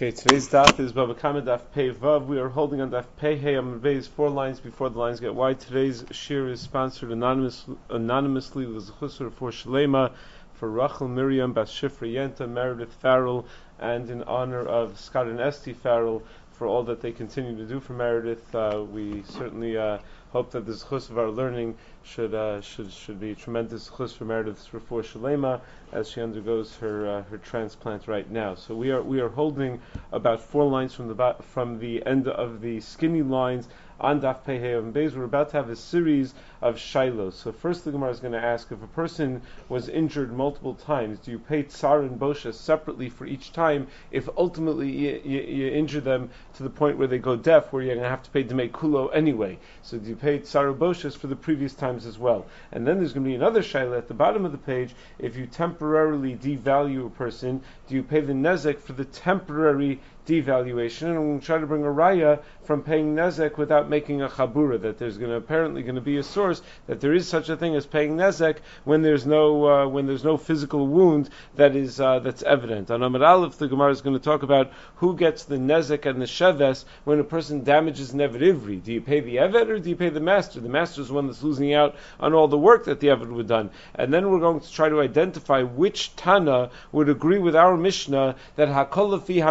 Okay, today's daf is Baba Kama daf Pei Vav. We are holding on daf Pei Hey Amud four lines before the lines get wide. Today's shiur is sponsored anonymous, anonymously with Zechusar for Shalema, for Rachel Miriam Bas Shifra Yenta, Meredith Farrell, and in honor of Scott and Esty Farrell for all that they continue to do for Meredith. Uh, we certainly uh, hope that this zechus of our learning should uh, should should be a tremendous zechus for Meredith's refuah shalema as she undergoes her uh, her transplant right now. So we are we are holding about four lines from the from the end of the skinny lines on Daf Pehei and Beis. We're about to have a series of shilos. So first, the Gemara is going to ask if a person was injured multiple times, do you pay tsar and bosha separately for each time? If ultimately you, you, you, injure them to the point where they go deaf, where you're going to have to pay demei kulo anyway. So do you pay tsar and boshas for the previous times as well? And then there's going to be another shiloh at the bottom of the page. If you temporarily devalue a person, do you pay the nezek for the temporary devaluation, and we'll try to bring a raya from paying nezek without making a chabura. That there's going to apparently going to be a source that there is such a thing as paying nezek when there's no uh, when there's no physical wound that is uh, that's evident. On Amud Aleph, the Gemara is going to talk about who gets the nezek and the sheves when a person damages an ivri. Do you pay the eved or do you pay the master? The master is the one that's losing out on all the work that the eved would done. And then we're going to try to identify which Tana would agree with our Mishnah that hakolafi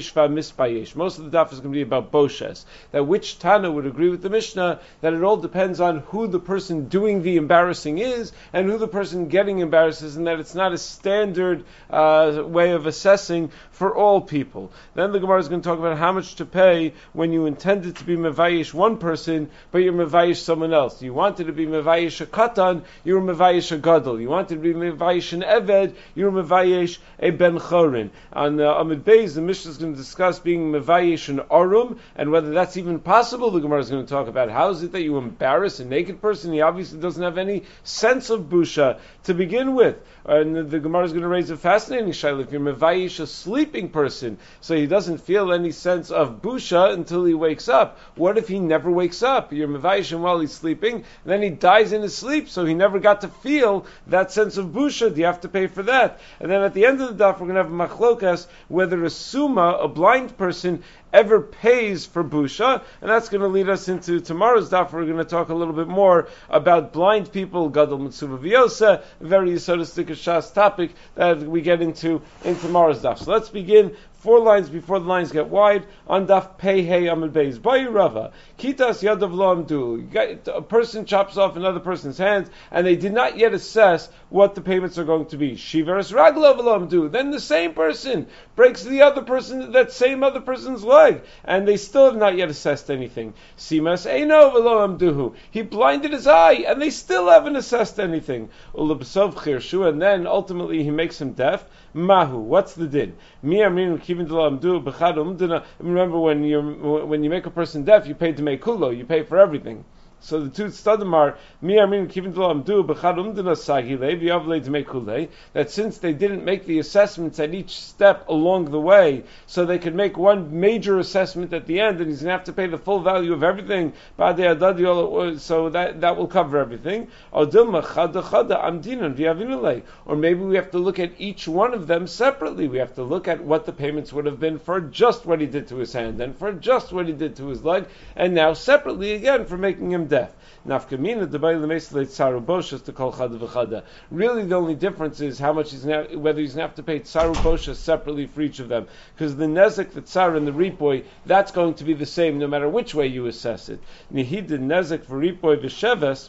hamivayesh mispayesh. Most of the daf is going to be about boshes. That which Tana would agree with the Mishnah that it all depends on who the person doing the embarrassing is and who the person getting embarrassed is, and that it's not a standard uh, way of assessing for all people. Then the Gemara is going to talk about how much to pay when you intended to be mevayish one person, but you're mevayish someone else. You wanted to be mevayish a katan, you were mevayish a gadol. You wanted to be mevayish an eved, you were mevayish a ben chorin. On uh, Amid Beis, the Mishnah is going to discuss being mevayish and arum, and whether that's even possible. The Gemara is going to talk about how is it that you embarrass a naked person? He obviously doesn't have any sense of busha to begin with. And the, Gemara is going to raise a fascinating shaila. If you're mevayish a sleeping person, so he doesn't feel any sense of busha until he wakes up. What if he never wakes up? You're mevayish him while he's sleeping, and then he dies in his sleep, so he never got to feel that sense of busha. Do you have to pay for that? And then at the end of the daf, we're going to have machlokas whether a suma, a blind person, ever pays for busha, and that's going to lead us into tomorrow's daf. We're going to talk a little bit more about blind people, gadol mitzuva viosa, very esoteric shas topic that we get into in tomorrow's daf. So let's begin four lines before the lines get wide on daf pei hey amud beis. Bayi Rava kitas yadav lo. A person chops off another person's hands, and they did not yet assess what the payments are going to be. Shiveres raglav lo. Then the same person breaks the other person, that same other person's and they still have not yet assessed anything. Simas eino v'lo amduhu. He blinded his eye, and they still haven't assessed anything. Ulabsov chirshu, and then ultimately he makes him deaf. Mahu. What's the din? Remember when you when you make a person deaf, you pay to make kulo. You pay for everything. So the two studim are that since they didn't make the assessments at each step along the way, so they could make one major assessment at the end, and he's going to have to pay the full value of everything. So that that will cover everything. Or maybe we have to look at each one of them separately. We have to look at what the payments would have been for just what he did to his hand, and for just what he did to his leg, and now separately again for making him death. Nafkamina to call chada Really, the only difference is how much he's gonna, whether he's going to have to pay tsaru bosha separately for each of them. Because the nezek, the tsar, and the ripoy, that's going to be the same no matter which way you assess it. Nihid nezek for ripoy v'sheves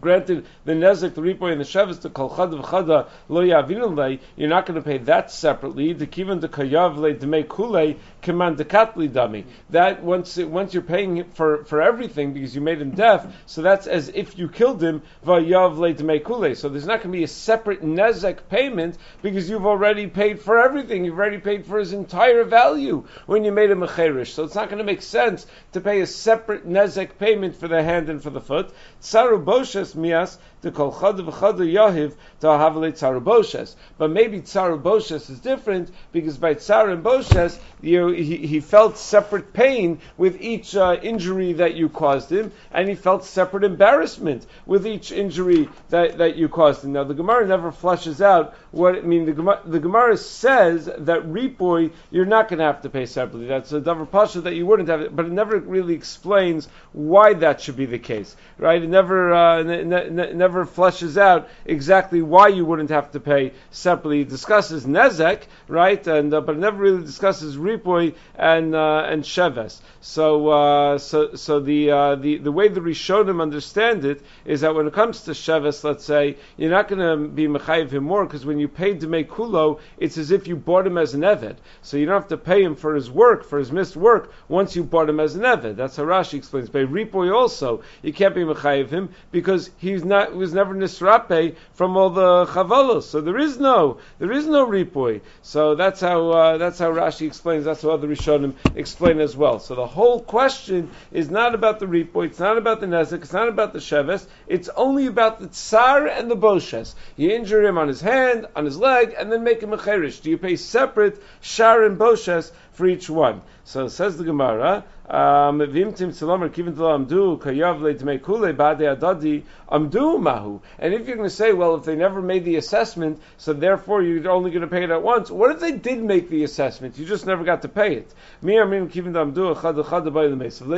Granted, the nezek, the ripoy, and the shevis, the kol chada v'chada lo yavinulei, you're not going to pay that separately. The kivan the kayav le demei kule command the katli dami. That once once you're paying for for everything because you made him deaf, so that's as if you killed him vayav le demei kule. So there's not going to be a separate nezek payment because you've already paid for everything. You've already paid for his entire value when you made him a cherish. So it's not going to make sense to pay a separate nezek payment for the hand and for the foot. Tsaru bosha mias the kol chada v'chada yahiv to havale tzaruboshes. But maybe tzaruboshes is different because by tzar and boshes, you, he, he felt separate pain with each uh, injury that you caused him, and he felt separate embarrassment with each injury that, that you caused him. Now the Gemara never flushes out what I mean. The Gemara, the Gemara says that ripoy you're not going to have to pay separately. That's a davar pasha that you wouldn't have, it, but it never really explains why that should be the case, right? It never uh, ne- ne- never fleshes out exactly why you wouldn't have to pay separately. It discusses nezek, right, and uh, but it never really discusses ripoy and uh, and sheves. So uh, so so the uh, the the way the Rishonim understand it is that when it comes to sheves, let's say you're not going to be mechayiv him more because when you paid to make kulo, it's as if you bought him as an eved. So you don't have to pay him for his work, for his missed work, once you bought him as an eved. That's how Rashi explains. By ripoy also, you can't be mechayiv him because he's not was never nisrape from all the chavalos. So there is no there is no ripoy. So that's how uh, that's how Rashi explains. That's how other Rishonim explain as well. So the whole question is not about the ripoy. It's not about the nezek. It's not about the sheves. It's only about the tsar and the boshes. You injure him on his hand, on his leg, and then make him a cherish. Do you pay separate shar and boshes for each one? So says the Gemara, Vimtim Tzalomer Kivin Amdu Kayav Kule Bade Adadi Amdu Mahu. And if you're going to say, well, if they never made the assessment, so therefore you're only going to pay it at once. What if they did make the assessment? You just never got to pay it.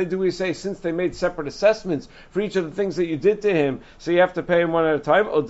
Do we say since they made separate assessments for each of the things that you did to him, so you have to pay him one at a time? Oh,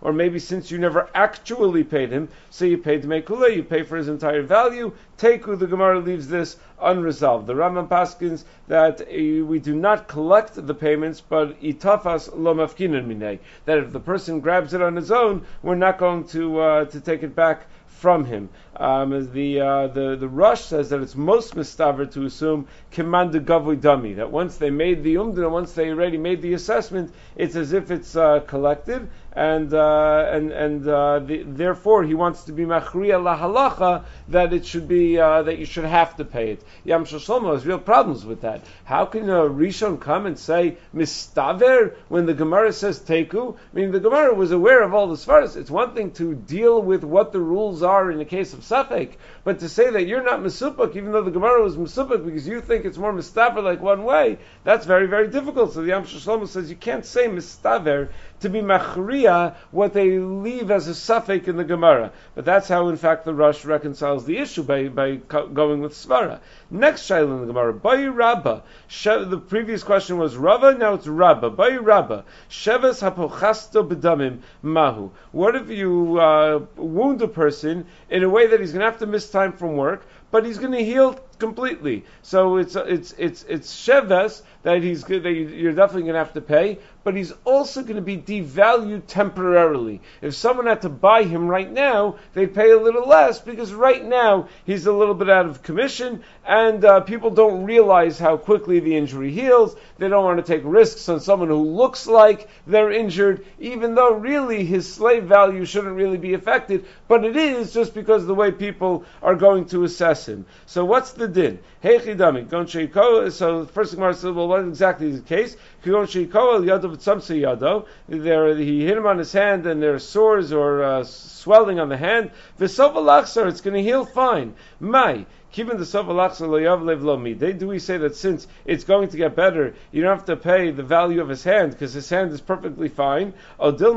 or maybe since you never actually paid him, so you paid to make Kule, you pay for his entire value. Teku, the Gemara leaves this unresolved. The Rambam paskins that uh, we do not collect the payments, but itafas lo mafkinan minay. That if the person grabs it on his own, we're not going to uh, to take it back from him. Um, the, uh, the the Rosh says that it's most mistaver to assume kimanda gavui dummy that once they made the umdana, once they already made the assessment, it's as if it's uh, collected, and uh, and and uh, the, therefore he wants to be machriya lahalacha that it should be uh, that you should have to pay it. Yam Shlomo has real problems with that. How can a Rishon come and say mistaver when the Gemara says teku? I mean, the Gemara was aware of all the svaras. It's one thing to deal with what the rules are in the case of Safek, but to say that you're not Mesupuk, even though the Gemara was Mesupuk because you think it's more Mistaver like one way, that's very, very difficult. So the Yam Shlomo says you can't say Mistaver to be Machriya what they leave as a suffix in the Gemara. But that's how, in fact, the Rosh reconciles the issue by, by going with Svara. Next Shaila in the Gemara, Bayi Rabba. The previous question was Rava, now it's Rabba. Bayi Rabba. Sheves hapochasto bedamim mahu. What if you uh, wound a person in a way that he's going to have to miss time from work, but he's going to heal completely. So it's it's it's it's sheves that he's that you're definitely going to have to pay, but he's also going to be devalued temporarily. If someone had to buy him right now, they'd pay a little less because right now he's a little bit out of commission, and uh, people don't realize how quickly the injury heals. They don't want to take risks on someone who looks like they're injured, even though really his slave value shouldn't really be affected, but it is just because the way people are going to assess him. So what's the din? Hey chidami, so first Gemara says, well, what exactly is the case? There, he hit him on his hand, and there are sores or uh, swelling on the hand. V'sova it's going to heal fine. Mai, Given the They do we say that since it's going to get better, you don't have to pay the value of his hand because his hand is perfectly fine? Or do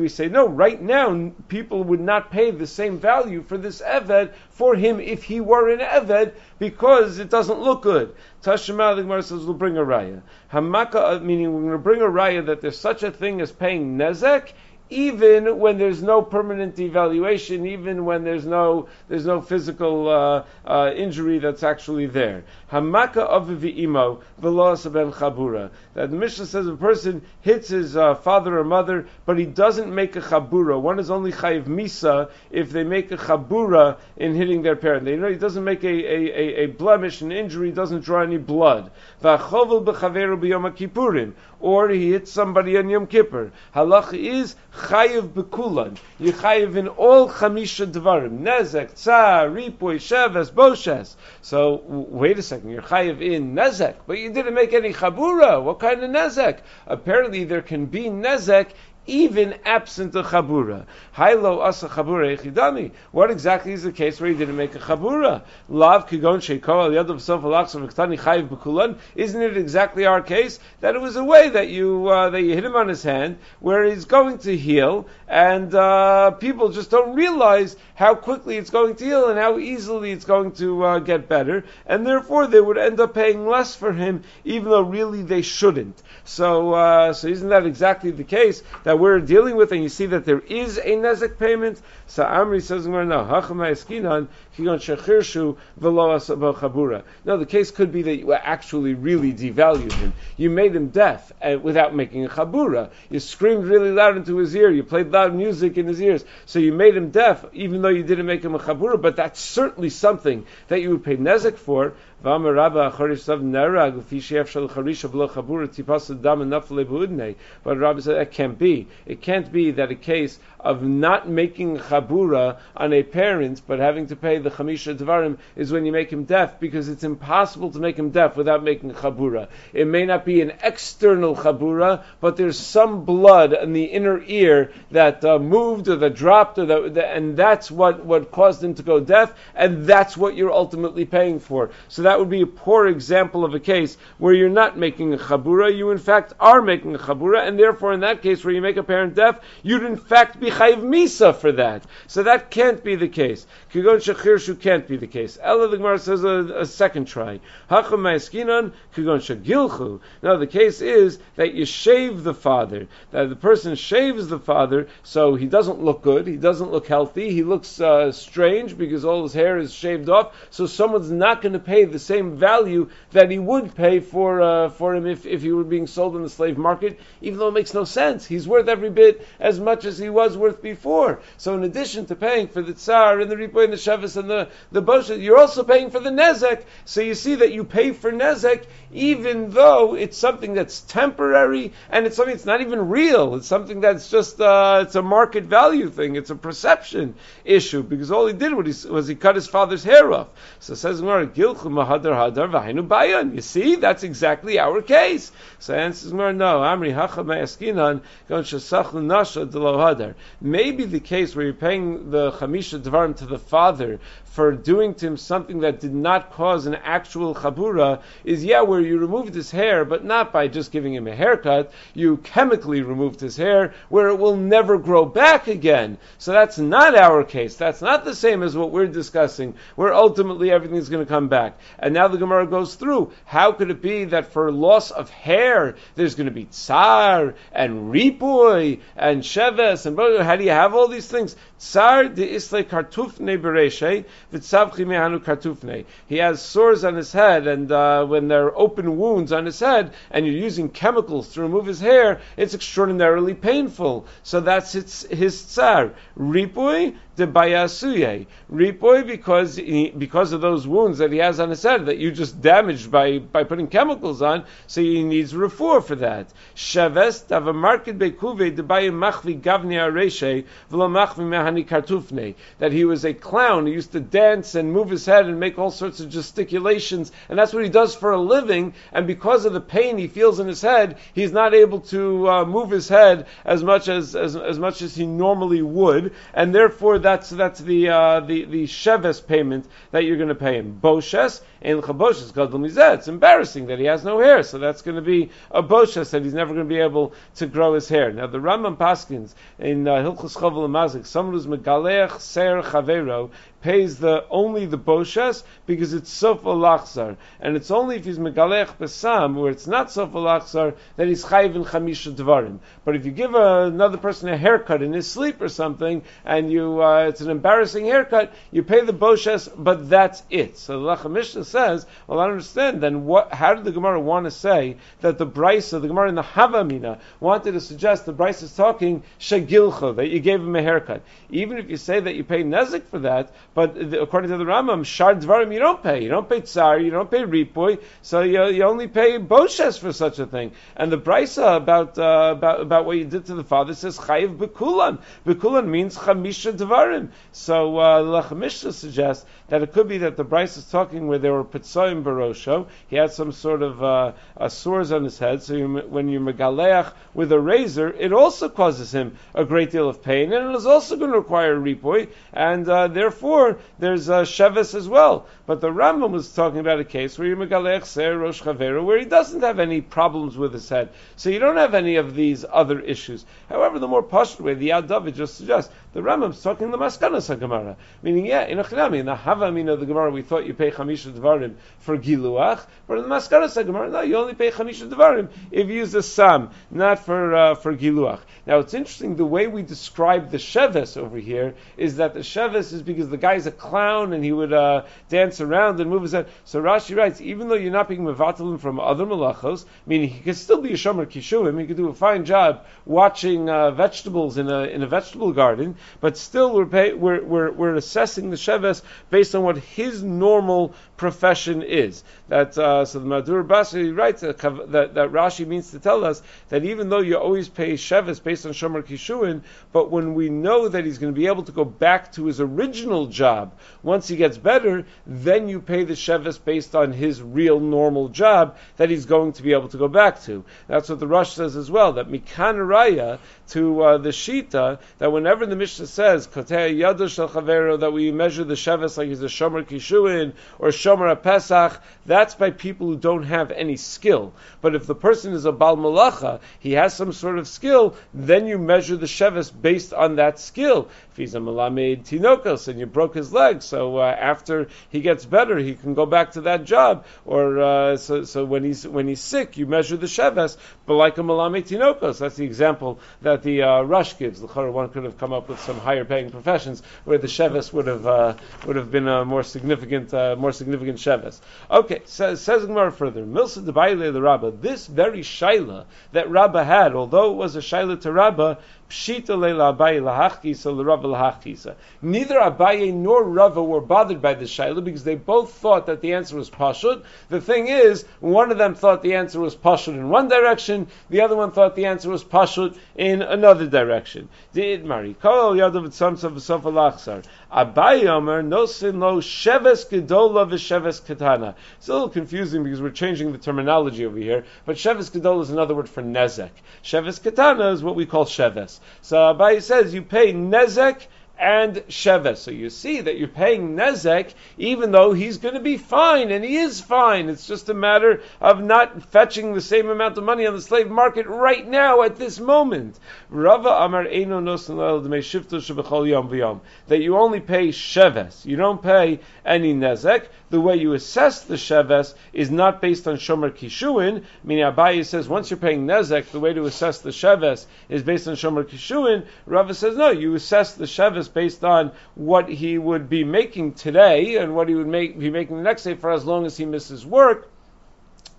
we say no? Right now, people would not pay the same value for this eved for him if he were an eved because it doesn't look good. Tashima the Gemara says we'll bring a raya. Hamaka uh, meaning we're going to bring a raya that there's such a thing as paying nezek even when there's no permanent devaluation, even when there's no there's no physical uh, uh, injury that's actually there. Hamaka of imo velos ben chabura. That Mishnah says a person hits his uh, father or mother, but he doesn't make a chabura. One is only chayiv misa if they make a chabura in hitting their parent. They know he doesn't make a, a, a, a blemish, an injury, doesn't draw any blood. V'achovel. Or he hits somebody on Yom Kippur. Halacha is chayiv bekulan. You chayiv in all chamisha dvarim. Nezek, tzar, ripoy, sheves, boshes. So, wait a second, you're chayiv in nezek, but you didn't make any chabura. What kind of nezek? Apparently there can be nezek even absent a chabura. Hailo asa chabura echidami. What exactly is the case where he didn't make a chabura? Lav kigon sheiko al yad of sof alachsav v'ktani chayiv b'kulan. Isn't it exactly our case that it was a way that you uh, that you hit him on his hand where he's going to heal, and uh, people just don't realize how quickly it's going to heal and how easily it's going to uh, get better, and therefore they would end up paying less for him, even though really they shouldn't. So, uh, so isn't that exactly the case that we're dealing with? And you see that there is a nezek payment. So Amri says, "No, eskinan kigon shechirshu chabura." No, the case could be that you actually really devalued him. You made him deaf uh, without making a chabura. You screamed really loud into his ear. You played loud music in his ears. So you made him deaf, even though you didn't make him a chabura. But that's certainly something that you would pay nezek for. But Rabbi said that can't be. It can't be that a case of not making chabura on a parent, but having to pay the chamisha dvarim is when you make him deaf, because it's impossible to make him deaf without making chabura. It may not be an external chabura, but there's some blood in the inner ear that uh, moved or that dropped, or that, and that's what, what caused him to go deaf, and that's what you're ultimately paying for. So that would be a poor example of a case where you're not making a chabura, you in fact are making a chabura, and therefore in that case where you make a parent deaf, you'd in fact be chayiv misa for that. So that can't be the case. Kigon shachirshu can't be the case. Ella the Gemara says a, a second try. Hacham ma'eskinan kigon shagilchu. Now the case is that you shave the father. That the person shaves the father, so he doesn't look good. He doesn't look healthy. He looks uh, strange because all his hair is shaved off. So someone's not going to pay the same value that he would pay for uh, for him if, if he were being sold in the slave market, even though it makes no sense. He's worth every bit as much as he was worth before. So in addition to paying for the tsar and the ripoy and the shevis and the, the bosha, you're also paying for the nezek. So you see that you pay for nezek even though it's something that's temporary and it's something that's not even real. It's something that's just uh, it's a market value thing. It's a perception issue because all he did was he, was he cut his father's hair off. So says Gilchum Hadar Hadar Vahinu Bayan. You see, that's exactly our case. So answers more no. Amri Hacha Me'askinan Gon Shesachlu Nasha Delo Hadar. Maybe the case where you're paying the Chamisha Dvarim to the father for doing to him something that did not cause an actual chabura is yeah, where you removed his hair, but not by just giving him a haircut. You chemically removed his hair, where it will never grow back again. So that's not our case. That's not the same as what we're discussing, where ultimately everything's going to come back. And now the Gemara goes through. How could it be that for loss of hair, there's going to be tsar and ripoy and sheves and how do you have all these things? Tsar de isle kartufne bereshe v'tzavchi mehanu kartufne. He has sores on his head, and uh, when there are open wounds on his head, and you're using chemicals to remove his hair, it's extraordinarily painful. So that's his, his tsar. Ripui de bayasuye. Ripoy because he, because of those wounds that he has on his head that you just damaged by, by putting chemicals on, so he needs refor for that. Sheves tavamarket bekuve de machvi gavni areshe v'lo machvi mehani kartufne. That he was a clown. He used to dance and move his head and make all sorts of gesticulations, and that's what he does for a living. And because of the pain he feels in his head, he's not able to uh, move his head as much as, as as much as he normally would, and therefore that's that's the uh, the the sheves payment that you're going to pay him. Boshes in chaboshes called It's embarrassing that he has no hair, so that's going to be a boshes that he's never going to be able to grow his hair. Now the Rambam Paskins in uh, Hilchus Chavel Mazik, someone who's megalech ser chavero pays the only the boshes because it's sofa lachzar, and it's only if he's megalech besam where it's not sofa lachzar that he's chayiv in chamisha dvarim. But if you give a, another person a haircut in his sleep or something, and you uh, it's an embarrassing haircut, you pay the boshes, but that's it. So the Lechem Mishneh says, well, I understand. Then what? How did the Gemara want to say that the Brisa, the Gemara in the Havamina, wanted to suggest the Brisa is talking shagilcha that you gave him a haircut? Even if you say that you pay nezik for that, but according to the Rambam, shar you don't pay. You don't pay tsar, you don't pay ripoy, so you, you only pay boshes for such a thing. And the Brisa about uh, about about what you did to the father says chayiv bekulan. Bekulan means chamisha dvarim. So uh, Lechem Mishneh suggests that it could be that the Brisa is talking where there were pitzoim barosho. He had some sort of uh, sores on his head. So you, when you megaleach with a razor, it also causes him a great deal of pain, and it is also going to require ripoy, and uh, therefore there's a shevis as well. But the Rambam was talking about a case where you megalech ser rosh chavera, where he doesn't have any problems with his head, so you don't have any of these other issues. However, the more posh way, the Yad David just suggests the Rambam's talking the maskanas Gemara, meaning yeah, in a in the Havamina of the Gemara, we thought you pay chamisha devarim for giluach, but in the maskanas Gemara, no, you only pay chamisha devarim if you use a sam, not for uh, for giluach. Now it's interesting the way we describe the sheves over here is that the sheves is because the guy's a clown and he would uh, dance around and move his head. So Rashi writes, even though you're not being mevatalim from other malachos, meaning he could still be a shomer kishuim, he could do a fine job watching uh, vegetables in a in a vegetable garden, but still we're, pay, we're, we're, we're assessing the sheves based on what his normal profession is. That uh, so the Madur Basri writes that, that, that Rashi means to tell us that even though you always pay sheves based on shomer kishuin, but when we know that he's going to be able to go back to his original job once he gets better, then you pay the sheves based on his real normal job that he's going to be able to go back to. That's what the Rosh says as well. That mikan raya to uh, the shita that whenever the Mishnah says that we measure the sheves like he's a shomer kishuin or shomer pesach, that's by people who don't have any skill. But if the person is a bal malacha, he has some sort of skill, then you measure the sheves based on that skill. If he's a malamed tinokos and you broke his leg, so uh, after he gets better, he can go back to that job. Or uh, so, so when he's when he's sick, you measure the sheves, but like a malamed tinokos. That's the example that the uh, Rosh gives. The one could have come up with some higher paying professions where the sheves would have uh, would have been a more significant uh, more significant sheves. Okay, says says Gemara further. Milsa debayle the Rabba. This very shaila that Rabba had, although it was a shaila to Rabba, Neither Abaye nor Rava were bothered by this shaila because they both thought that the answer was pashut. The thing is, one of them thought the answer was pashut in one direction, the other one thought the answer was pashut in another direction. Did. Abaye katana. It's a little confusing because we're changing the terminology over here, but sheves gedola is another word for nezek. Sheves katana is what we call sheves. So Abai says you pay nezek and sheves. So you see that you're paying nezek, even though he's going to be fine, and he is fine. It's just a matter of not fetching the same amount of money on the slave market right now at this moment. Rava Amar Eino Yom that you only pay sheves, you don't pay any nezek. The way you assess the sheves is not based on shomer kishuin. Meaning Abaye says once you're paying nezek, the way to assess the sheves is based on shomer kishuin. Rava says no, you assess the sheves based on what he would be making today and what he would make, be making the next day for as long as he misses work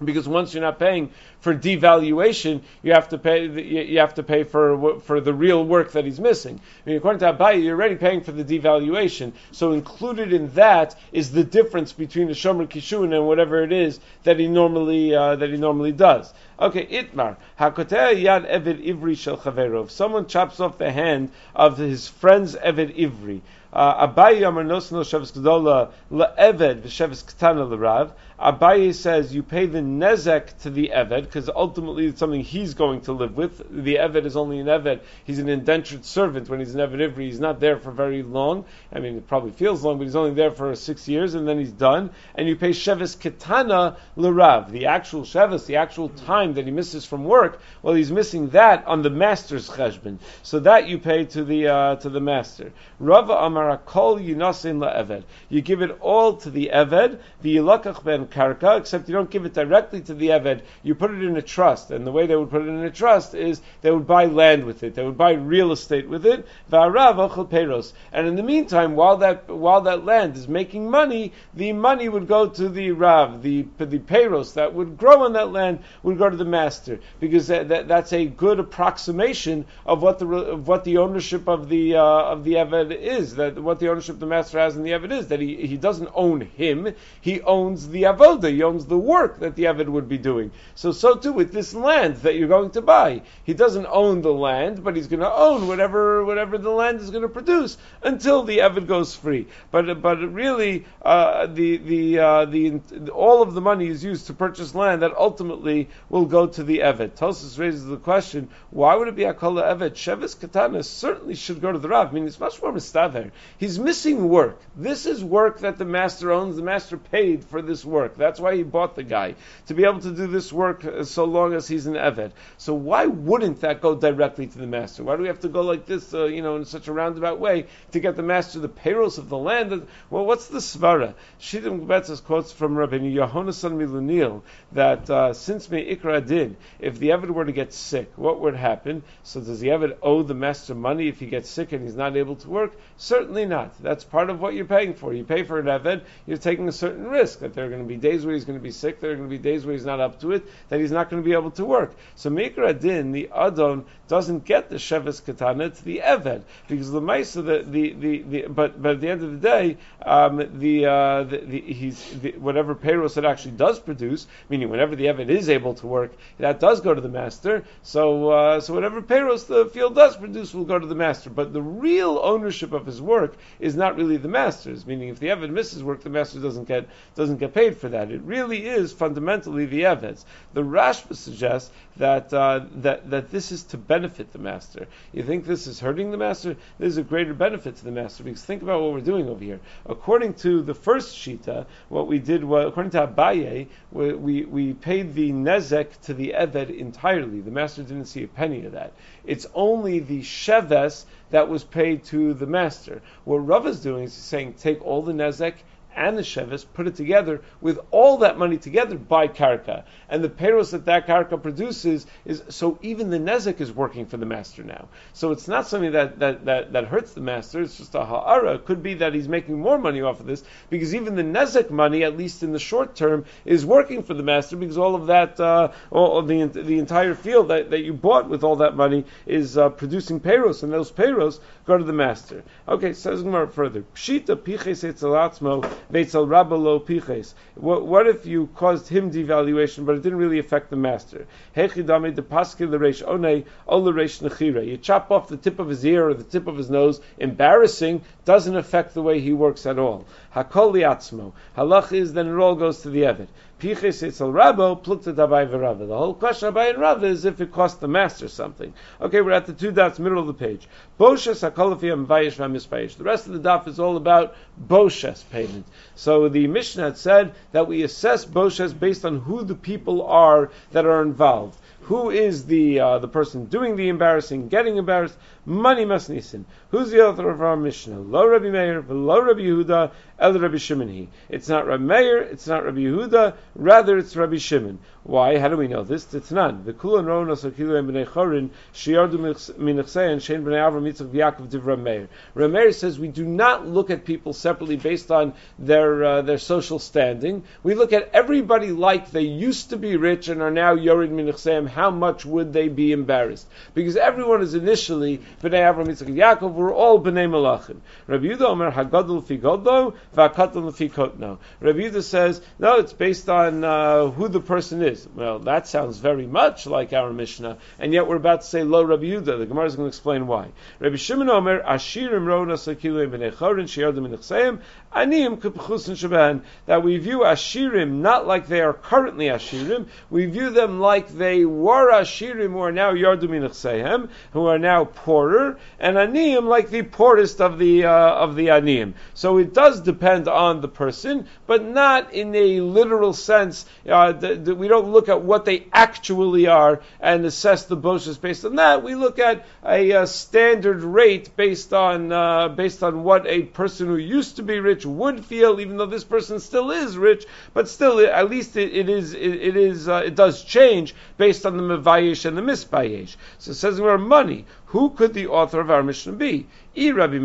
because once you're not paying for devaluation, you have to pay. You have to pay for for the real work that he's missing. I mean, according to Abaye, you're already paying for the devaluation. So included in that is the difference between the shomer kishun and whatever it is that he normally uh, that he normally does. Okay, itmar hakotea yad eved ivri shel chaverov. Someone chops off the hand of his friend's eved ivri. Uh, Abaye Amar Nosno Sheves Gedola LeEved V'Sheves Ketana LeRav. Abaye says you pay the nezek to the Eved because ultimately it's something he's going to live with. The Eved is only an Eved. He's an indentured servant when he's an Eved Ivri. He's not there for very long. I mean, it probably feels long, but he's only there for six years and then he's done. And you pay Sheves Ketana LeRav. The actual Sheves, the actual time that he misses from work, well, he's missing that on the master's cheshbon. So that you pay to the uh, to the master. Rava Amar Kol Yinasin LaEved. You give it all to the Eved, V'yilakach ben Karka, except you don't give it directly to the Eved, you put it in a trust. And the way they would put it in a trust is they would buy land with it, they would buy real estate with it. And in the meantime, while that, while that land is making money, the money would go to the Rav, the, the Peros that would grow on that land would go to the master, because that, that, that's a good approximation of what the, of what the ownership of the, uh, of the Eved is, that what the ownership the master has in the Eved is, that he, he doesn't own him, he owns the Avoda, he owns the work that the Eved would be doing. So, so too with this land that you're going to buy. He doesn't own the land, but he's going to own whatever, whatever the land is going to produce until the Eved goes free. But, but really, uh, the, the, uh, the, all of the money is used to purchase land that ultimately will go to the Eved. Tosus raises the question, why would it be Akola Eved? Shevis Katana certainly should go to the Rav. I mean, it's much more mistaver. He's missing work. This is work that the master owns. The master paid for this work. That's why he bought the guy to be able to do this work so long as he's an eved. So why wouldn't that go directly to the master? Why do we have to go like this, uh, you know, in such a roundabout way to get the master the payrolls of the land? Well, what's the svara? Shitah Mekubetzes quotes from Rabbi Yehonasan Milunil that uh, since me ikra did, if the eved were to get sick, what would happen? So does the eved owe the master money if he gets sick and he's not able to work? Certainly not. That's part of what you're paying for. You pay for an Eved, you're taking a certain risk that there are going to be days where he's going to be sick, there are going to be days where he's not up to it, that he's not going to be able to work. So Mikra Din, the Adon, doesn't get the Shevis Katana, it's the Eved. Because the Maisa, the, the, the, the, but, but at the end of the day, um, the, uh, the, the, he's, the, whatever payroll it actually does produce, meaning whenever the Eved is able to work, that does go to the master. So, uh, so whatever payroll the field does produce will go to the master. But the real ownership of his work is not really the master's. Meaning, if the Eved misses work, the master doesn't get doesn't get paid for that. It really is fundamentally the Eved's. The Rashba suggests that uh, that that this is to benefit the master. You think this is hurting the master? There's a greater benefit to the master because think about what we're doing over here. According to the first shita, what we did was according to Abaye, we, we, we paid the nezek to the Eved entirely. The master didn't see a penny of that. It's only the sheves that was paid to the master. What Rav is doing is saying, take all the nezek and the shevis, put it together with all that money together by karka. And the peros that that karka produces is, so even the nezek is working for the master now. So it's not something that, that, that, that hurts the master, it's just a ha'ara. It could be that he's making more money off of this, because even the nezek money, at least in the short term, is working for the master, because all of that, uh, all the, the entire field that, that you bought with all that money is uh, producing peros, and those peros go to the master. Okay, says Gemara further. Pshita piches etzelatzmo Beitzel Rabalo Piches. What if you caused him devaluation, but it didn't really affect the master? Hechidame de Paske L'Reish One L'Reish Nechira. You chop off the tip of his ear or the tip of his nose. Embarrassing doesn't affect the way he works at all. Hakol Liatzmo. Halach is then it all goes to the Evid. Piches Itzel Rabo Plukta Dabai V'Rava. The whole question Abai and Rava is if it cost the master something. Okay, we're at the two dots, middle of the page. Boshes Hakolafiyam Vayish Vamispayish. The rest of the daf is all about Boshes payment. So the Mishnah had said that we assess Boshes based on who the people are that are involved. Who is the uh, the person doing the embarrassing, getting embarrassed? Money masnisin. Who's the author of our Mishnah? Lo Rabbi Meir, lo Rabbi Yehuda, El Rabbi Shimon. he. It's not Rabbi Meir, it's not Rabbi Yehuda, rather it's Rabbi Shimon. Why? How do we know this? Titnan. The Kulan Ron Asakilu and Bnei Chorin, Shiardu Minichsei, and Shein Bnei Avram Yitzchak Yaakov Div Rabbi Meir. Rabbi Meir says we do not look at people separately based on their uh, their social standing. We look at everybody like they used to be rich and are now Yorid Minichseim. How much would they be embarrassed? Because everyone is initially Bnei Avram Yitzchak Yaakov were all Bnei Malachim. Rabbi Yehuda Omer Hagadol Fi Godlo V'Akaton Fi Kotno. Rabbi Yehuda says no, it's based on uh, who the person is. Well, that sounds very much like our Mishnah, and yet we're about to say Lo Rabbi Yehuda. The Gemara is going to explain why. Rabbi Shimon Omer Ashirim Rona Sakilu Bnei Chorin Shiardim Aniyim Kupchusin Shaban. That we view Ashirim not like they are currently Ashirim. We view them like they were Ashirim who are now Yardim Minichseim, who are now poorer, and aniyim like the poorest of the uh, of the aniyim. So it does depend on the person, but not in a literal sense. Uh, we don't look at what they actually are and assess the boshas based on that. We look at a, a standard rate based on uh, based on what a person who used to be rich would feel, even though this person still is rich, but still, at least it, it is it, it is uh, it does change based on the mevayish and the misbayish. So it says we're money. Who could the author of our Mishnah be? Certainly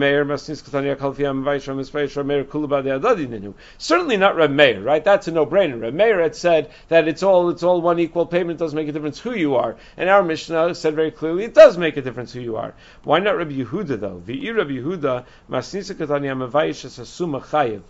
not Reb Meir, right? That's a no-brainer. Reb Meir had said that it's all it's all one equal payment. It doesn't make a difference who you are, and our Mishnah said very clearly it does make a difference who you are. Why not Reb Yehuda though? V'i Reb Yehuda masnisa katanya mavayish asuma chayiv.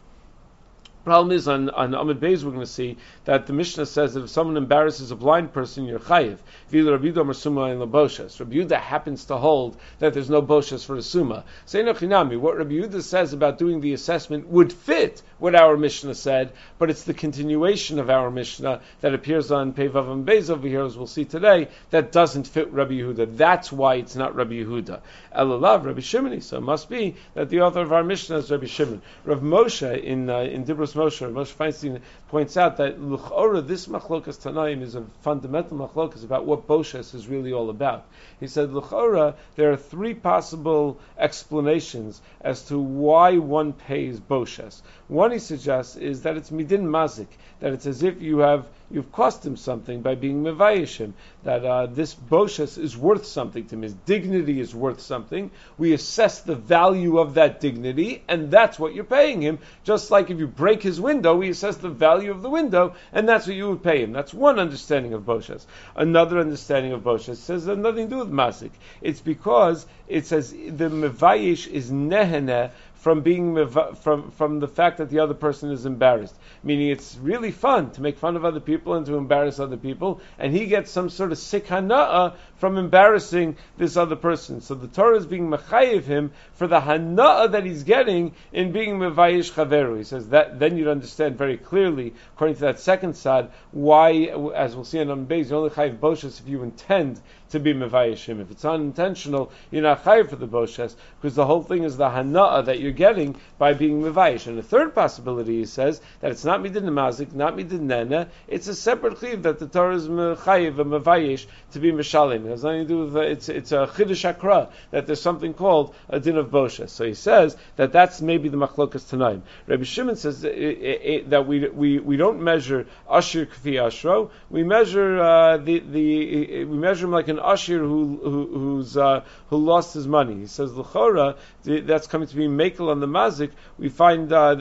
Problem is on on Amid Beis we're going to see that the Mishnah says that if someone embarrasses a blind person, you're chayiv. V'il Rabbi Yudah Suma in Laboshes. Rabbi Yudah happens to hold that there's no boshes for a suma. Say Chinami, what Rabbi Yudah says about doing the assessment would fit what our Mishnah said, but it's the continuation of our Mishnah that appears on Pevav and Beis over here, as we'll see today, that doesn't fit Rabbi Yehuda. That's why it's not Rabbi Yehuda. Elalav, Rabbi Shimon. So it must be that the author of our Mishnah is Rabbi Shimon. Rav Moshe in uh, in Dibros Moshe, Moshe Feinstein points out that Luchora, this machlokas Tanaim is a fundamental machlokas about what Boshes is really all about. He said, Luchora, there are three possible explanations as to why one pays Boshes. One he suggests is that it's midin mazik, that it's as if you have you've cost him something by being mevayishim. That uh, this boshes is worth something to him. His dignity is worth something. We assess the value of that dignity, and that's what you're paying him. Just like if you break his window, we assess the value of the window, and that's what you would pay him. That's one understanding of boshes. Another understanding of boshes says that nothing to do with Masik. It's because it says the mevayish is nehene from being from from the fact that the other person is embarrassed. Meaning, it's really fun to make fun of other people and to embarrass other people, and he gets some sort of sick hana'a from embarrassing this other person. So the Torah is being mechayiv him for the hana'a that he's getting in being mevayish chaveru. He says that then you'd understand very clearly, according to that second side, why, as we'll see in Am Beis, you only chayiv boshes if you intend to be mevayishim. If it's unintentional, you're not chayiv for the boshes because the whole thing is the hana'a that you're getting by being mevayish. And the third possibility, he says, that it's not midin mazik, not midin nena, it's a separate chiv that the Torah is mechayiv and mevayish to be mishalim has nothing to do with it's it's a chiddush akra that there's something called a din of bosha. So he says that that's maybe the machlokas tanaim. Rabbi Shimon says that, it, it, that we, we we don't measure ashir kfi ashro. We measure uh, the the eh, eh, we measure him like an ashir who, who who's uh, who lost his money. He says l'chora that's coming to be makel on the mazik. We find uh,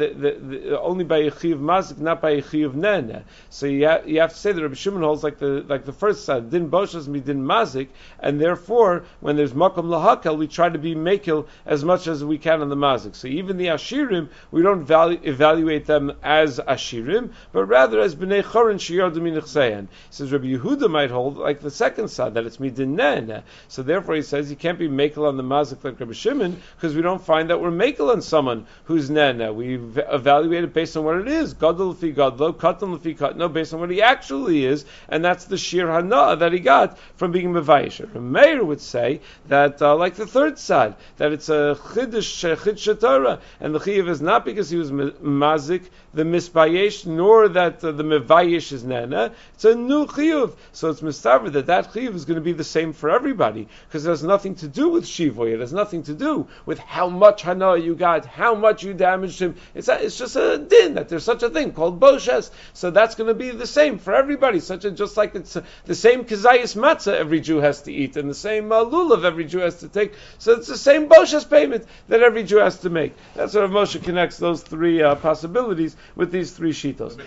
only by a chiv mazik, not by a chiv nen. So you, ha- you have to say that Rabbi Shimon holds like the like the first side. Din boshas mi din mazik and therefore, when there's makom lahakel, we try to be makil as much as we can on the mazik. So even the ashirim, we don't value, evaluate them as ashirim, but rather as bnei chorin shiyardu min Says Rabbi Yehuda might hold like the second side that it's So therefore, he says you can't be makil on the mazik like Rabbi Shimon because we don't find that we're makil on someone who's nena. We evaluate it based on what it is. Gadol lefi gadlo, katan lefi katno, based on what he actually is, and that's the shir hana that he got from being Mavayish. Meir would say that, uh, like the third side, that it's a Chiddush, Chiddush and the Chiyav is not because he was Mazik, the Misbayesh, nor that uh, the Mevayish is Nana. It's a new Chiyuv. So it's Mistaver that that Chiyuv is going to be the same for everybody, because it has nothing to do with Shivoy. It has nothing to do with how much Hana you got, how much you damaged him. It's, a, it's just a din that there's such a thing called Boshes. So that's going to be the same for everybody, such a, just like it's a, the same Kazayas Matzah every Jew has to eat, and the same uh, lulav every Jew has to take. So it's the same Boshes payment that every Jew has to make. That's what Moshe connects those three uh, possibilities with these three shitos.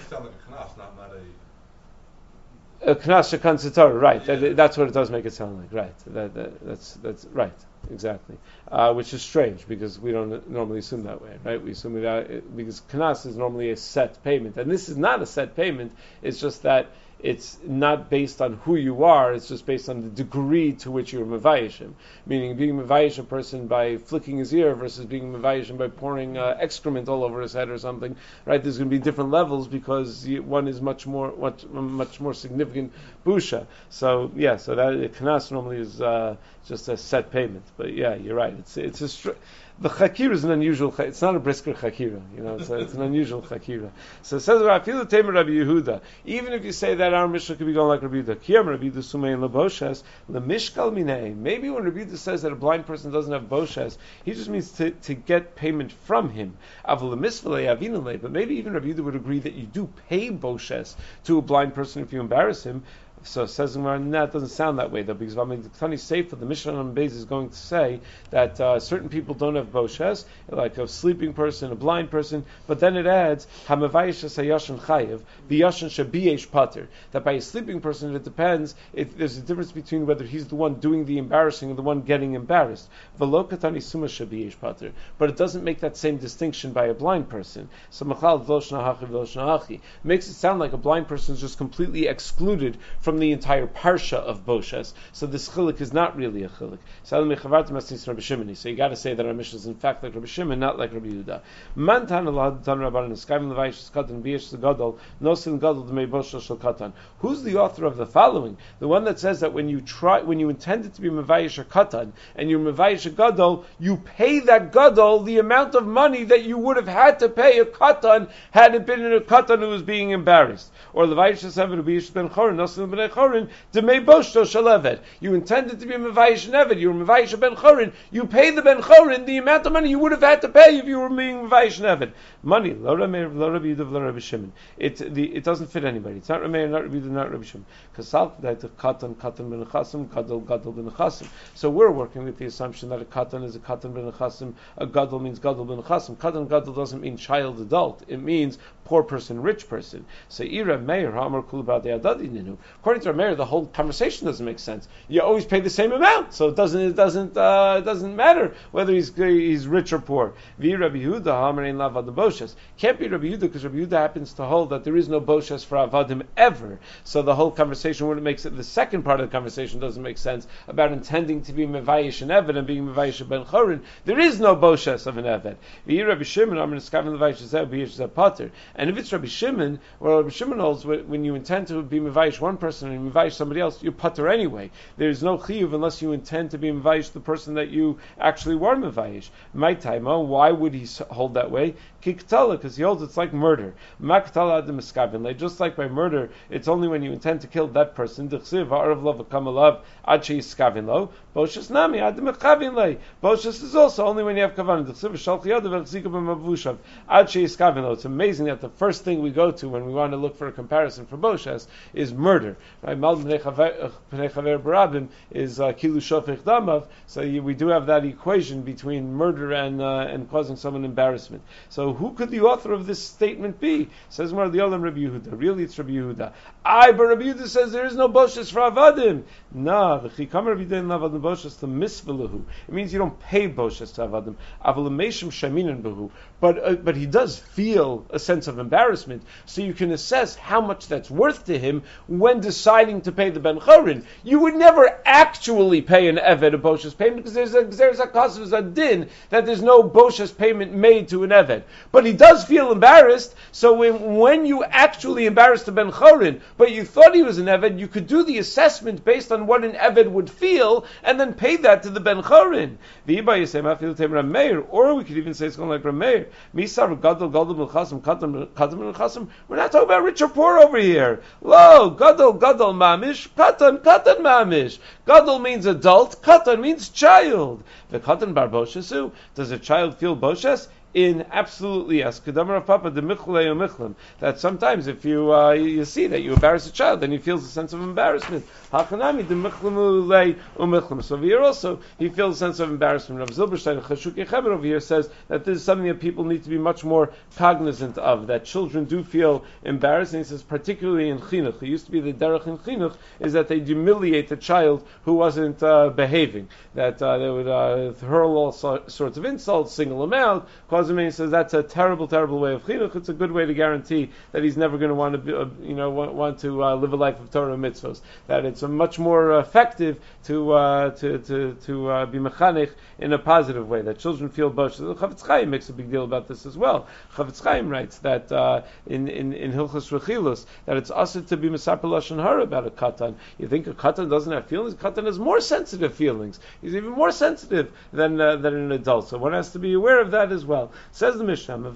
A knas shekan right? Yeah. That, that's what it does make it sound like, right? That, that, that's that's right, exactly. Uh, which is strange because we don't normally assume that way, right? We assume that uh, because knas is normally a set payment, and this is not a set payment. It's just that it's not based on who you are, it's just based on the degree to which you're Mavayishim. Meaning being Mavayish a person by flicking his ear versus being Mavayishim by pouring uh, excrement all over his head or something, right? There's going to be different levels because one is much more, much, much more significant busha. So, yeah, so that, knas normally is, uh, just a set payment. But yeah, you're right. It's, it's a, str- the chakira is an unusual. It's not a brisker chakira. You know, it's, a, it's an unusual chakira. So it says Rabbi Yehuda. Even if you say that our Mishnah could be going like Rabbi Yehuda, Kiyam Rabbi Yehuda Sumein Leboshes Lemishkal Minei. Maybe when Rabbi Yehuda says that a blind person doesn't have boshes, he just means to, to get payment from him. But maybe even Rabbi Yehuda would agree that you do pay boshes to a blind person if you embarrass him. So says Gemara, no, doesn't sound that way though, because Tani Sefer, the Mishnah on Beis is going to say that uh, certain people don't have boshes, like a sleeping person, a blind person, but then it adds Hamavayish Sayashan Chayev, Biyashan Shabiyesh Pater. That by a sleeping person, it depends. If there's a difference between whether he's the one doing the embarrassing and the one getting embarrassed. Velokatani Suma Shabiyesh Pater. But it doesn't make that same distinction by a blind person. So Machal makes it sound like a blind person is just completely excluded from from the entire parsha of Boshes. So this chilik is not really a chilik. So you got to say that our Mishnah is in fact like Rabbi Shimon, not like Rabbi Yehuda. Who's the author of the following? The one that says that when you try, when you intended to be mevayish a katan and you're mevayish a gadol, you pay that gadol the amount of money that you would have had to pay a katan had it been in a katan who was being embarrassed. Or levayish ben chorin nosin chorin shel You intended to be mevayish an eved. You were mevayish ben chorin. You pay the ben chorin the amount of money you would have had to pay if you were being mevayish an eved. Money lo Rabbi Yehuda lo Rabbi Shimon. It the, it doesn't fit anybody. It's not Rabbi not Rabbi Yehuda, not Rabbi Shimon. The katan katan ben chasim gadol gadol ben chasim. So we're working with the assumption that a katan is a katan ben chasim. A gadol means gadol ben chasim. Katan gadol doesn't mean child adult. It means poor person, rich person. So ira meir hamar kul ninu. According to Rameir, the whole conversation doesn't make sense. You always pay the same amount, so it doesn't it doesn't uh, it doesn't matter whether he's he's rich or poor. Can't be Rabbi Yehuda because Rabbi Yehuda happens to hold that there is no boshes for avadim ever. So the whole conversation wouldn't make sense. The second part of the conversation doesn't make sense about intending to be mevayish and eved and being mevayish ben chorin. There is no boshes of an eved. And if it's Rabbi Shimon, well, Rabbi Shimon holds when you intend to be mevayish one person and you mevayish somebody else, you putter anyway. There's no chiyuv unless you intend to be mevayish the person that you actually were mevayish. My time, why would he hold that way? Kiktala, because he holds it's like murder. Maktala adam Just like by murder, it's only when you intend to kill that person. Dichsiv ha'arav lo v'kamalav ad sheyiskavin lo. Nami adam le. Is also only when you have kavan. It's amazing that the first thing we go to when we want to look for a comparison for Boshas is murder. Right? Mal chaver barabim is uh, kilu shofech damav. So we do have that equation between murder and uh, and causing someone embarrassment. So who could the author of this statement be? Says of the Olam Rabbi Yehuda. Really, it's Rabbi Yehuda. I, but Rabbi Yehuda says there is no boshes for avadim. Nah, v'chikam Rabbi Yehuda lavadim boshes to misvelahu. It means you don't pay boshes to avadim. Avalameshim shaminan behu. But uh, but he does feel a sense of embarrassment, so you can assess how much that's worth to him when deciding to pay the ben chorin. You would never actually pay an eved a boshes payment because there's a there's a cause of a din that there's no boshes payment made to an eved but he does feel embarrassed. So when, when you actually embarrassed the Ben Chorin, but you thought he was an Eved, you could do the assessment based on what an Eved would feel, and then pay that to the Ben Chorin. Or we could even say it's going like Rameir. We're not talking about rich or poor over here. Lo, gadol, gadol, mamish, katan, katan, mamish. Gadol means adult, katan means child. The katan bar boshesu. Does a child feel boshes? In absolutely yes, that sometimes if you uh, you see that you embarrass a child, then he feels a sense of embarrassment. So here also he feels a sense of embarrassment. Rav Zilberstein Chashuk over here says that this is something that people need to be much more cognizant of. That children do feel embarrassed, and he says particularly in chinuch. It used to be the derech in chinuch is that they humiliate the child who wasn't uh, behaving. That uh, they would uh, hurl all sorts of insults, single him out, cause he says that's a terrible, terrible way of chinuch. It's a good way to guarantee that he's never going to want to, be, uh, you know, want, want to uh, live a life of Torah and mitzvahs. That it's much more effective to uh, to to, to uh, be mechanech in a positive way. That children feel bosh. The Chafetz Chaim makes a big deal about this as well. Chafetz Chaim writes that uh, in in in Hilchos Rechilus that it's also to be misapel lashon hara about a katan. You think a katan doesn't have feelings? A katan has more sensitive feelings. He's even more sensitive than uh, than an adult. So one has to be aware of that as well. Says the Mishnah.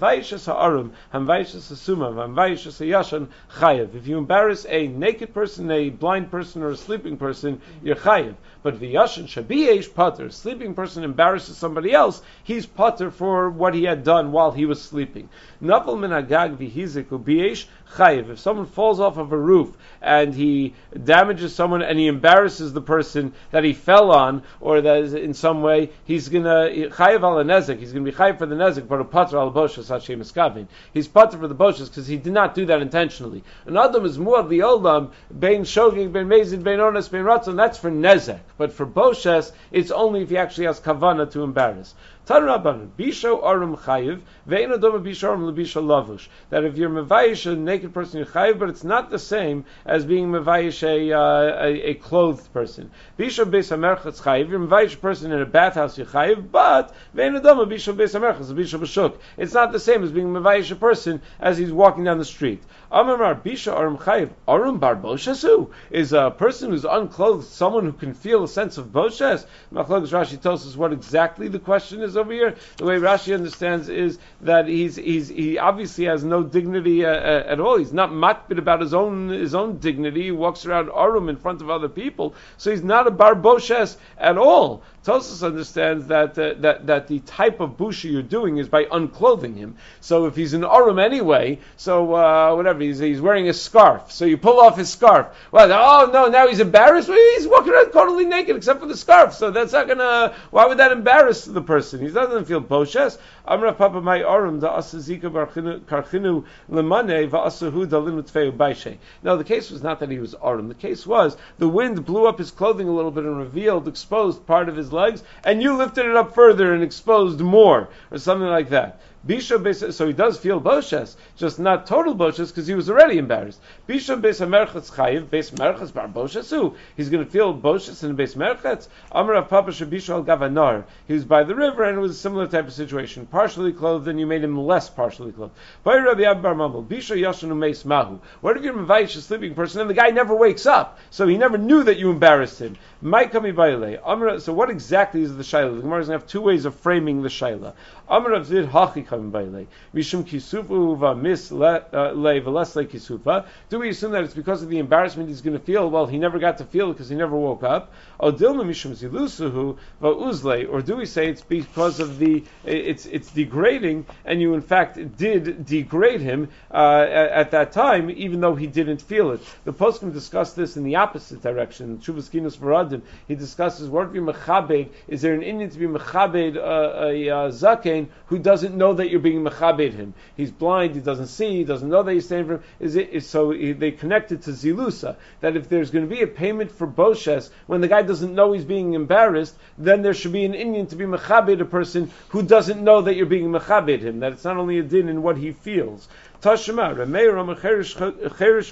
If you embarrass a naked person, a blind person, or a sleeping person, you're chayev. But v'yashan shabiyesh pater, sleeping person embarrasses somebody else, he's pater for what he had done while he was sleeping. Nafal min agag v'hizik chayiv. If someone falls off of a roof and he damages someone and he embarrasses the person that he fell on, or that is in some way, he's gonna chayiv al nezek. He's gonna be chayiv for the nezek, but a pater al boshas hashem iskavin. He's pater for the boshas because he did not do that intentionally. An adam is more the olam bein shogig bein mezid bein onas bein ratzon. That's for nezek. But for Boshes, it's only if he actually has kavana to embarrass. Tan Rabbanan, Bisho Arum Chayiv, Ve'in Adoma Bisho Arum Lebisho Lavush. That if you're Mevayish a naked person, you're Chayiv, but it's not the same as being Mevayish a, uh, a, a, clothed person. Bisho Beis HaMerchatz Chayiv, you're Mevayish a person in a bathhouse, you're Chayiv, but Ve'in Adoma Bisho Beis HaMerchatz, Bisho Bashuk. It's not the same as being Mevayish a person as he's walking down the street. Amar Bisha Arum Chayiv, Arum Bar Boshesu, is a person who's unclothed, someone who can feel a sense of Boshes. Machlokes Rashi tells us what exactly the question is over here. The way Rashi understands is that he's, he's he obviously has no dignity uh, uh, at all. He's not matbit about his own his own dignity. He walks around Arum in front of other people, so he's not a Bar Boshes at all. Tosus understands that, uh, that that the type of busha you're doing is by unclothing him. So if he's an arum anyway, so uh, whatever he's, he's wearing a scarf, so you pull off his scarf. Well, oh no, now he's embarrassed. Well, he's walking around totally naked except for the scarf. So that's not gonna. Why would that embarrass the person? He doesn't feel boshes. Amra Papa my arum da asazika karchinu lemane baishe. No, the case was not that he was arum. The case was the wind blew up his clothing a little bit and revealed, exposed part of his legs, and you lifted it up further and exposed more, or something like that. Bisha so he does feel boshes, just not total boshes because he was already embarrassed. Bisha besa merchatz chayiv, bes merchatz bar boshesu. He's going to feel boshes in base merchatz. Amar of Papa Shabisha al Gavanar. He was by the river and it was a similar type of situation. Partially clothed, and you made him less partially clothed. By Rabbi Abbar Mamel, Bisha yashanu meis mahu. What if you're Mavayish, a sleeping person, and the guy never wakes up, so he never knew that you embarrassed him? So what exactly is the shaila? The Gemara is going to have two ways of framing the shaila. Zid Hachi Baile. Mishum Vamis Le Velesle Kisufa. Do we assume that it's because of the embarrassment he's going to feel? Well, he never got to feel it because he never woke up. Mishum Zilusuhu. Or do we say it's because of the it's it's degrading and you in fact did degrade him uh, at, at, that time, even though he didn't feel it. The poskim discuss this in the opposite direction. Varadim. He discusses what if you're mechabed? Is there an Indian to be mechabed uh, a uh, zaken? who doesn't know that you're being mechabed him. He's blind, he doesn't see, he doesn't know that you're standing for him. Is it, is, so they connected to zilusa, that if there's going to be a payment for boshes, when the guy doesn't know he's being embarrassed, then there should be an Indian to be mechabed a person who doesn't know that you're being mechabed him, that it's not only a din in what he feels. Tashema, Rameir Rama Cherish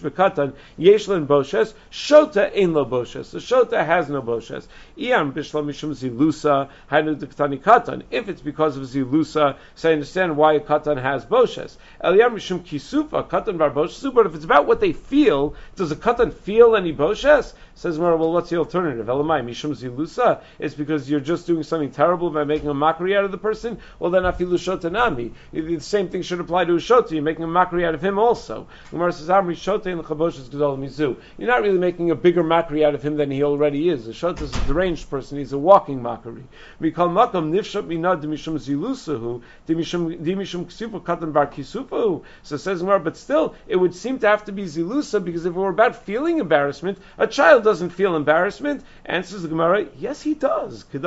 Bekatan, Yeshlan Boshes, Shota Ein Lo Boshes. The Shota has no Boshes. Iam Bishlam Mishum Zilusa, Hanu Dektani Katan. If it's because of Zilusa, so I understand why a Katan has Boshes. Eliam Mishum Kisufa, Katan Bar Boshes. But if it's about what they feel, does a Katan feel any Boshes? Says Mara, well, what's the alternative? Elamai, Mishum Zilusa? It's because you're just doing something terrible by making a mockery out of the person? Well, then Afilu Shotanami. The same thing should apply to a Shota. You're making a mockery out of him also. Gemara says, Amri Shote in Gedol Mizu. You're not really making a bigger mockery out of him than he already is. A Shota is a deranged person. He's a walking mockery. We call Makam Nifshat Minad Dimishum Zilusahu, Dimishum Ksupa Katan Bar Kisupahu. So says Gemara, but still, it would seem to have to be Zilusa because if it were about feeling embarrassment, a child doesn't feel embarrassment. Answers the Gemara, yes, he does. An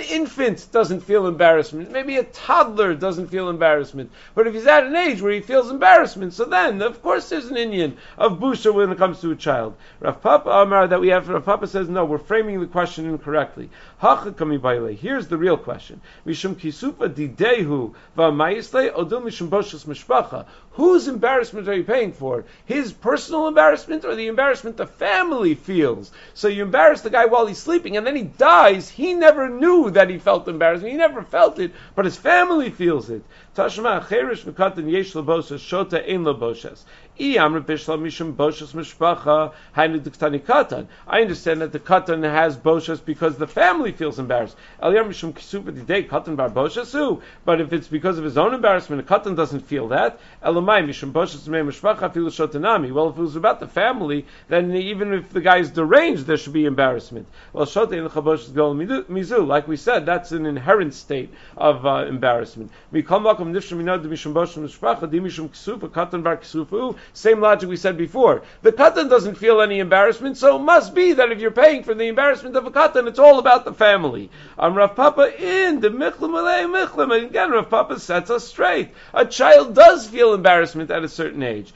infant doesn't feel embarrassment. Maybe a toddler doesn't feel embarrassment. But if he's at an age where he feels embarrassment, so then, of course, there's an Indian of busha when it comes to a child. Rav Papa Amar that we have, Rav Papa says, no, we're framing the question incorrectly. Here's the real question. Mishum kisupa didehu odil mishum mishpacha. Whose embarrassment are you paying for? His personal embarrassment or the embarrassment the family feels? So you embarrass the guy while he's sleeping and then he dies. He never knew that he felt embarrassment. He never felt it, but his family feels it. Tashma yesh shota. I understand that the katan has boshas because the family feels embarrassed. But if it's because of his own embarrassment, the katan doesn't feel that. Well, if it was about the family, then even if the guy is deranged, there should be embarrassment. Well, like we said, that's an inherent state of uh, embarrassment. Same logic we said before. The katan doesn't feel any embarrassment, so it must be that if you're paying for the embarrassment of a katan, it's all about the family. I'm Rav Papa in the michlim michlim. And again, Rav Papa sets us straight. A child does feel embarrassment at a certain age.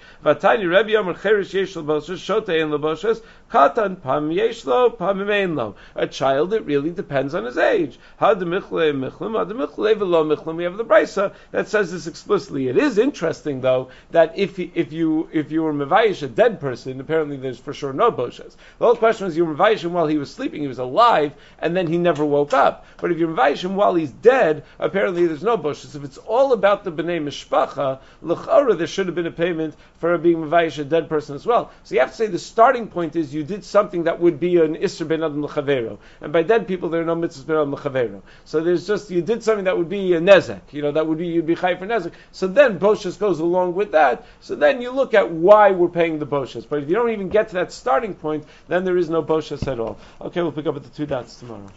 Katan Pam Yeshlo Pam Lo. A child, it really depends on his age. Had Michle Michlim, Had Michle Velo Michlim. We have the Brisa that says this explicitly. It is interesting though that if if you if you were mevayish a dead person, apparently there's for sure no boshes. The whole question was you were mevayish him while he was sleeping, he was alive, and then he never woke up. But if you mevayish him while he's dead, apparently there's no boshes. If it's all about the bnei mishpacha, l'chara there should have been a payment for being mevayish a dead person as well. So you have to say the starting point is you did something that would be an Isser ben Adam L'chavero. And by dead people, there are no mitzvahs ben Adam L'chavero. So there's just, you did something that would be a Nezek, you know, that would be, you'd be Chai for Nezek. So then Boshas goes along with that. So then you look at why we're paying the Boshas. But if you don't even get to that starting point, then there is no Boshas at all. Okay, we'll pick up at the two dots tomorrow.